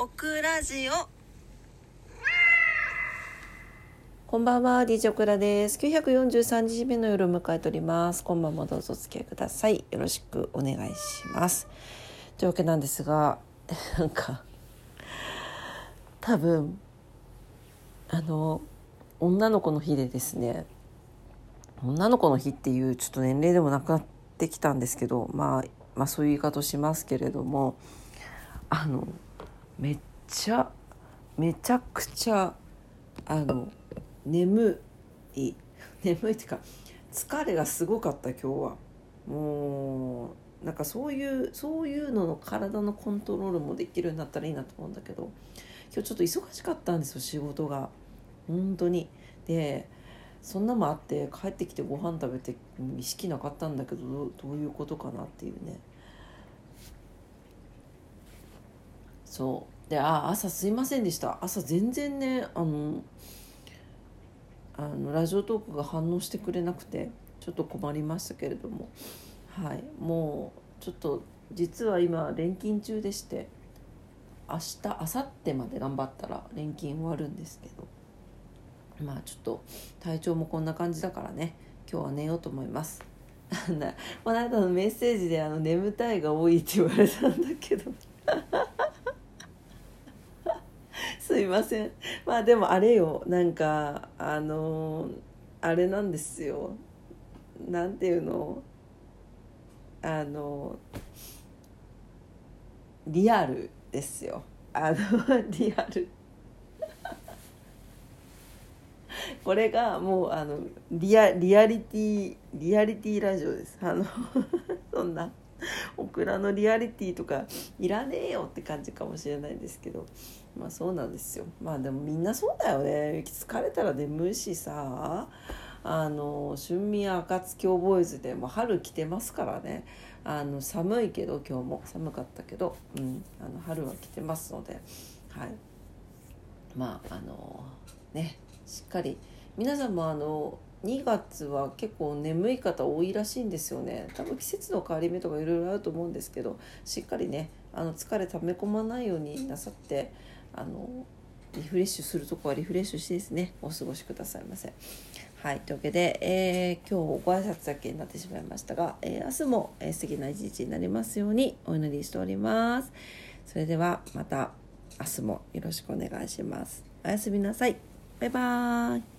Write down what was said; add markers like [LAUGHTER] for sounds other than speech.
オクラジオこんばんは、DJ オクラです。943日目の夜を迎えております。今晩もどうぞお付き合いください。よろしくお願いします。というわけなんですが、[LAUGHS] なんか、多分、あの、女の子の日でですね、女の子の日っていうちょっと年齢でもなくなってきたんですけど、まあ、まあそういう言い方をしますけれども、あの、めっちゃ、めちゃくちゃ、あの、眠い。[LAUGHS] 眠いっていうか疲れがすごかった今日は。もうなんかそういうそういうのの体のコントロールもできるようになったらいいなと思うんだけど今日ちょっと忙しかったんですよ仕事が。本当に。でそんなもあって帰ってきてご飯食べて意識なかったんだけどどうどういうことかなっていうね。そう。であ朝すいませんでした。朝全然ねあのあのラジオトークが反応してくれなくてちょっと困りましたけれども。はい。もうちょっと実は今連勤中でして明日明後日まで頑張ったら連勤終わるんですけど。まあちょっと体調もこんな感じだからね。今日は寝ようと思います。この間のメッセージであの眠たいが多いって言われたんだけど。すいません。まあでもあれよなんかあのあれなんですよ。なんていうの？あのリアルですよ。あの [LAUGHS] リアル。これがもうあのリアリアリティリアリティラジオです。あの [LAUGHS] そんな。[LAUGHS] オクラのリアリティとかいらねえよって感じかもしれないんですけど。まあそうなんですよ。まあでもみんなそうだよね。疲れたら眠いしさ。あの春宮暁ボーイズでも春来てますからね。あの寒いけど今日も。寒かったけど、うん、あの春は来てますので。はい。まああのね。しっかり皆さんもあの2月は結構眠い方多いらしいんですよね多分季節の変わり目とかいろいろあると思うんですけどしっかりねあの疲れ溜め込まないようになさってあのリフレッシュするとこはリフレッシュしてですねお過ごしくださいませ。はいというわけで、えー、今日ご挨拶だけになってしまいましたが、えー、明日も、えー、素敵な一日になりますようにお祈りしております。それではまた明日もよろしくお願いします。おやすみなさい。バイバーイ。